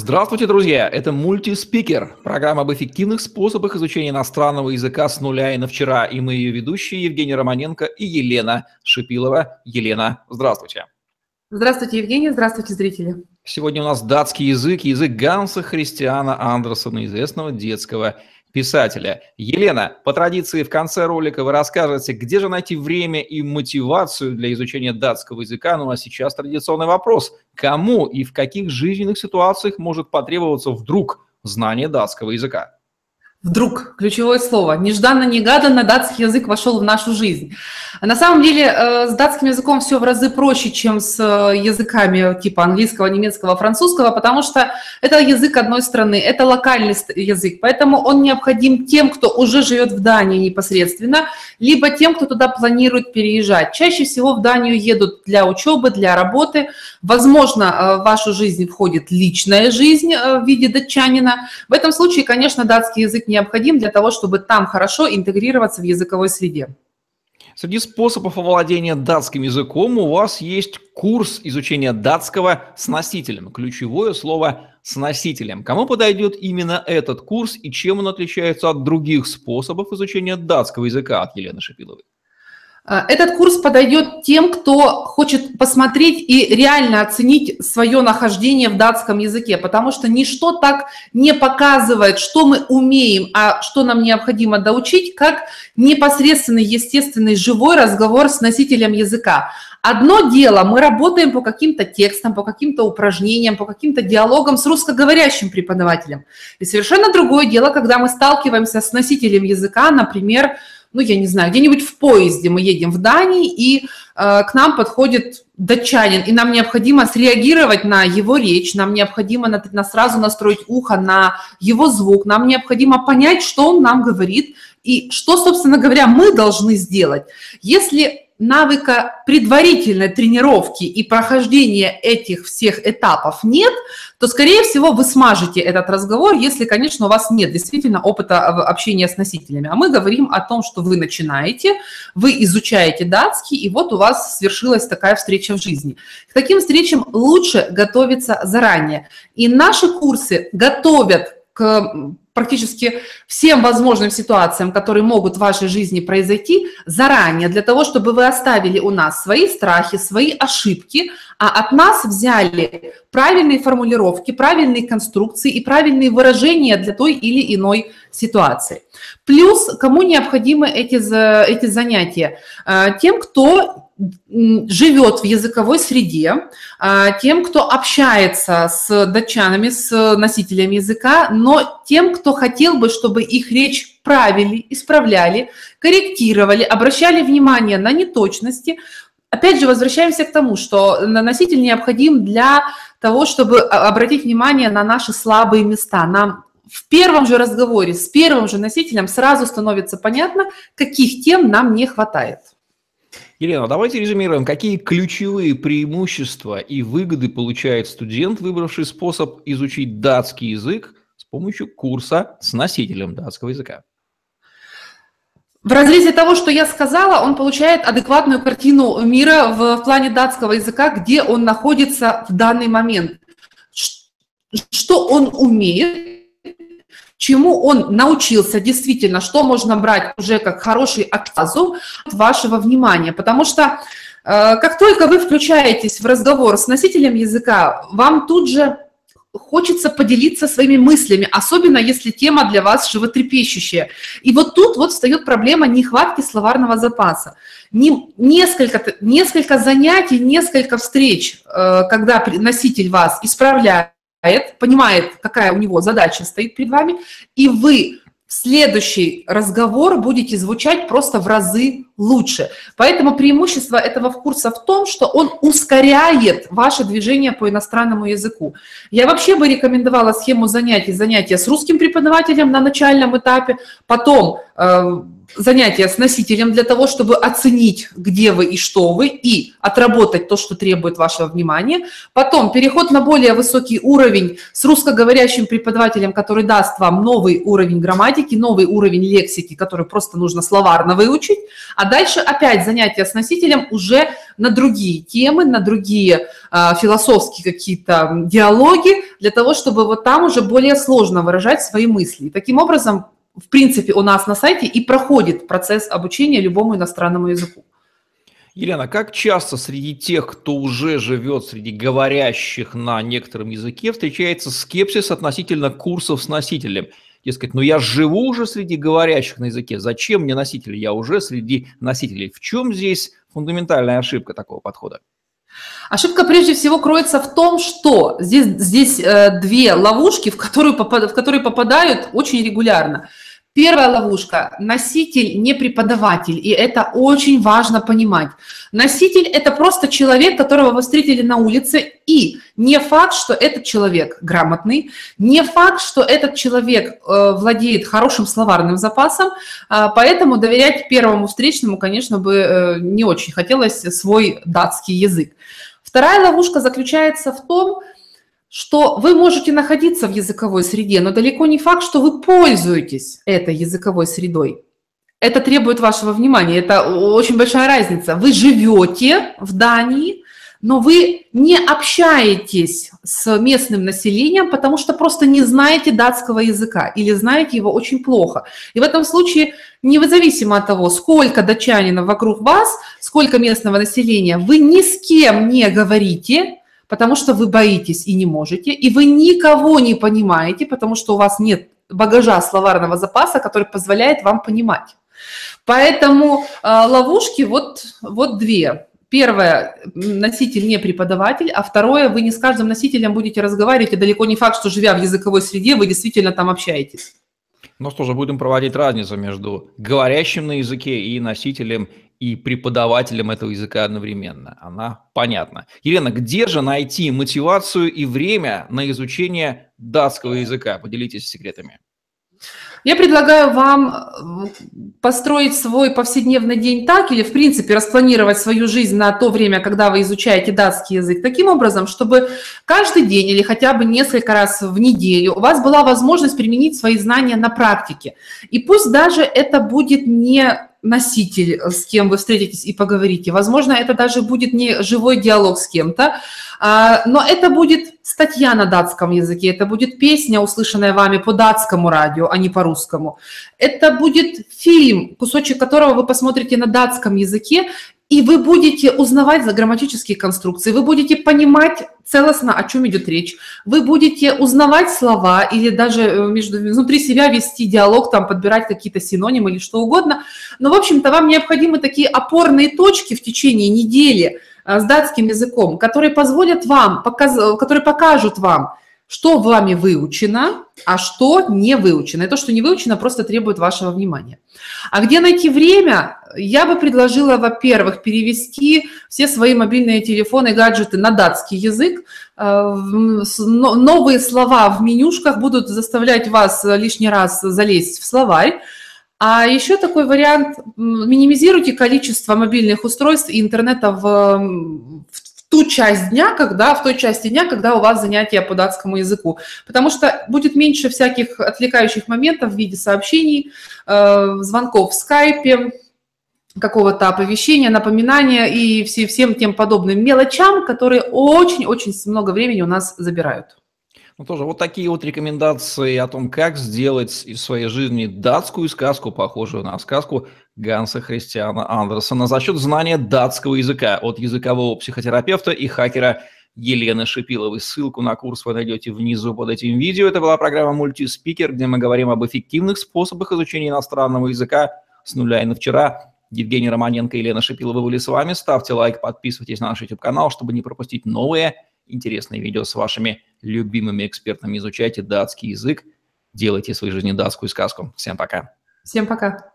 Здравствуйте, друзья! Это мультиспикер, программа об эффективных способах изучения иностранного языка с нуля и на вчера. И мы ее ведущие Евгений Романенко и Елена Шипилова. Елена, здравствуйте. Здравствуйте, Евгений, здравствуйте, зрители. Сегодня у нас датский язык, язык Ганса Христиана Андерсона, известного детского писателя. Елена, по традиции в конце ролика вы расскажете, где же найти время и мотивацию для изучения датского языка. Ну а сейчас традиционный вопрос. Кому и в каких жизненных ситуациях может потребоваться вдруг знание датского языка? Вдруг, ключевое слово, нежданно-негаданно датский язык вошел в нашу жизнь. На самом деле э, с датским языком все в разы проще, чем с э, языками типа английского, немецкого, французского, потому что это язык одной страны, это локальный язык, поэтому он необходим тем, кто уже живет в Дании непосредственно, либо тем, кто туда планирует переезжать. Чаще всего в Данию едут для учебы, для работы. Возможно, э, в вашу жизнь входит личная жизнь в виде датчанина. В этом случае, конечно, датский язык необходим для того, чтобы там хорошо интегрироваться в языковой среде. Среди способов овладения датским языком у вас есть курс изучения датского с носителем. Ключевое слово «с носителем». Кому подойдет именно этот курс и чем он отличается от других способов изучения датского языка от Елены Шапиловой? А, этот курс подойдет тем, кто хочет посмотреть и реально оценить свое нахождение в датском языке, потому что ничто так не показывает, что мы умеем, а что нам необходимо доучить, как непосредственный, естественный, живой разговор с носителем языка. Одно дело, мы работаем по каким-то текстам, по каким-то упражнениям, по каким-то диалогам с русскоговорящим преподавателем. И совершенно другое дело, когда мы сталкиваемся с носителем языка, например, ну, я не знаю, где-нибудь в поезде мы едем в Дании, и э, к нам подходит датчанин, и нам необходимо среагировать на его речь, нам необходимо на, на сразу настроить ухо на его звук, нам необходимо понять, что он нам говорит, и что, собственно говоря, мы должны сделать. Если навыка предварительной тренировки и прохождения этих всех этапов нет, то, скорее всего, вы смажете этот разговор, если, конечно, у вас нет действительно опыта общения с носителями. А мы говорим о том, что вы начинаете, вы изучаете датский, и вот у вас свершилась такая встреча в жизни. К таким встречам лучше готовиться заранее. И наши курсы готовят к практически всем возможным ситуациям, которые могут в вашей жизни произойти, заранее, для того, чтобы вы оставили у нас свои страхи, свои ошибки, а от нас взяли правильные формулировки, правильные конструкции и правильные выражения для той или иной ситуации. Плюс, кому необходимы эти, эти занятия? Э, тем, кто живет в языковой среде, а, тем, кто общается с датчанами, с носителями языка, но тем, кто хотел бы, чтобы их речь правили, исправляли, корректировали, обращали внимание на неточности. Опять же, возвращаемся к тому, что носитель необходим для того, чтобы обратить внимание на наши слабые места. Нам в первом же разговоре с первым же носителем сразу становится понятно, каких тем нам не хватает. Елена, давайте резюмируем, какие ключевые преимущества и выгоды получает студент, выбравший способ изучить датский язык с помощью курса с носителем датского языка. В разрезе того, что я сказала, он получает адекватную картину мира в плане датского языка, где он находится в данный момент. Что он умеет, чему он научился действительно, что можно брать уже как хороший отказу от вашего внимания. Потому что э, как только вы включаетесь в разговор с носителем языка, вам тут же хочется поделиться своими мыслями, особенно если тема для вас животрепещущая. И вот тут вот встает проблема нехватки словарного запаса. Не, несколько, несколько занятий, несколько встреч, э, когда носитель вас исправляет, понимает, какая у него задача стоит перед вами, и вы в следующий разговор будете звучать просто в разы лучше. Поэтому преимущество этого курса в том, что он ускоряет ваше движение по иностранному языку. Я вообще бы рекомендовала схему занятий, занятия с русским преподавателем на начальном этапе, потом э, занятия с носителем для того, чтобы оценить, где вы и что вы, и отработать то, что требует вашего внимания. Потом переход на более высокий уровень с русскоговорящим преподавателем, который даст вам новый уровень грамматики, новый уровень лексики, который просто нужно словарно выучить. А дальше опять занятия с носителем уже на другие темы, на другие э, философские какие-то диалоги, для того, чтобы вот там уже более сложно выражать свои мысли. Таким образом в принципе, у нас на сайте и проходит процесс обучения любому иностранному языку. Елена, как часто среди тех, кто уже живет среди говорящих на некотором языке, встречается скепсис относительно курсов с носителем? Дескать, ну я живу уже среди говорящих на языке, зачем мне носители? Я уже среди носителей. В чем здесь фундаментальная ошибка такого подхода? Ошибка прежде всего кроется в том, что здесь, здесь э, две ловушки, в которые, попад, в которые попадают очень регулярно. Первая ловушка – носитель не преподаватель, и это очень важно понимать. Носитель – это просто человек, которого вы встретили на улице, и не факт, что этот человек грамотный, не факт, что этот человек э, владеет хорошим словарным запасом, э, поэтому доверять первому встречному, конечно, бы э, не очень хотелось свой датский язык. Вторая ловушка заключается в том, что вы можете находиться в языковой среде, но далеко не факт, что вы пользуетесь этой языковой средой. Это требует вашего внимания, это очень большая разница. Вы живете в Дании, но вы не общаетесь с местным населением, потому что просто не знаете датского языка или знаете его очень плохо. И в этом случае, независимо от того, сколько датчанинов вокруг вас, сколько местного населения, вы ни с кем не говорите, потому что вы боитесь и не можете, и вы никого не понимаете, потому что у вас нет багажа словарного запаса, который позволяет вам понимать. Поэтому э, ловушки вот, вот две. Первое, носитель не преподаватель, а второе, вы не с каждым носителем будете разговаривать, и далеко не факт, что живя в языковой среде, вы действительно там общаетесь. Ну что же, будем проводить разницу между говорящим на языке и носителем и преподавателем этого языка одновременно. Она понятна. Елена, где же найти мотивацию и время на изучение датского языка? Поделитесь секретами. Я предлагаю вам э, построить свой повседневный день так или, в принципе, распланировать свою жизнь на то время, когда вы изучаете датский язык, таким образом, чтобы каждый день или хотя бы несколько раз в неделю у вас была возможность применить свои знания на практике. И пусть даже это будет не носитель, с кем вы встретитесь и поговорите. Возможно, это даже будет не живой диалог с кем-то, а, но это будет статья на датском языке, это будет песня, услышанная вами по датскому радио, а не по русскому. Это будет фильм, кусочек которого вы посмотрите на датском языке, и вы будете узнавать за грамматические конструкции, вы будете понимать целостно, о чем идет речь. Вы будете узнавать слова или даже э, между, внутри себя вести диалог, там, подбирать какие-то синонимы или что угодно. Но, в общем-то, вам необходимы такие опорные точки в течение недели э, с датским языком, которые позволят вам, показ, которые покажут вам, что вами выучено, а что не выучено. И то, что не выучено, просто требует вашего внимания. А где найти время? Я бы предложила, во-первых, перевести все свои мобильные телефоны, гаджеты на датский язык. Э, новые слова в менюшках будут заставлять вас лишний раз залезть в словарь. А еще такой вариант, минимизируйте количество мобильных устройств и интернета в, в ту часть дня, когда, в той части дня, когда у вас занятия по датскому языку. Потому что будет меньше всяких отвлекающих моментов в виде сообщений, э, звонков в скайпе, какого-то оповещения, напоминания и все, всем тем подобным мелочам, которые очень-очень много времени у нас забирают. Ну, тоже вот такие вот рекомендации о том, как сделать из своей жизни датскую сказку, похожую на сказку Ганса Христиана Андерсона, за счет знания датского языка от языкового психотерапевта и хакера Елены Шипиловой. Ссылку на курс вы найдете внизу под этим видео. Это была программа «Мультиспикер», где мы говорим об эффективных способах изучения иностранного языка с нуля и на вчера. Евгений Романенко и Елена Шипилова были с вами. Ставьте лайк, подписывайтесь на наш YouTube-канал, чтобы не пропустить новые интересные видео с вашими любимыми экспертами. Изучайте датский язык, делайте своей жизни датскую сказку. Всем пока. Всем пока.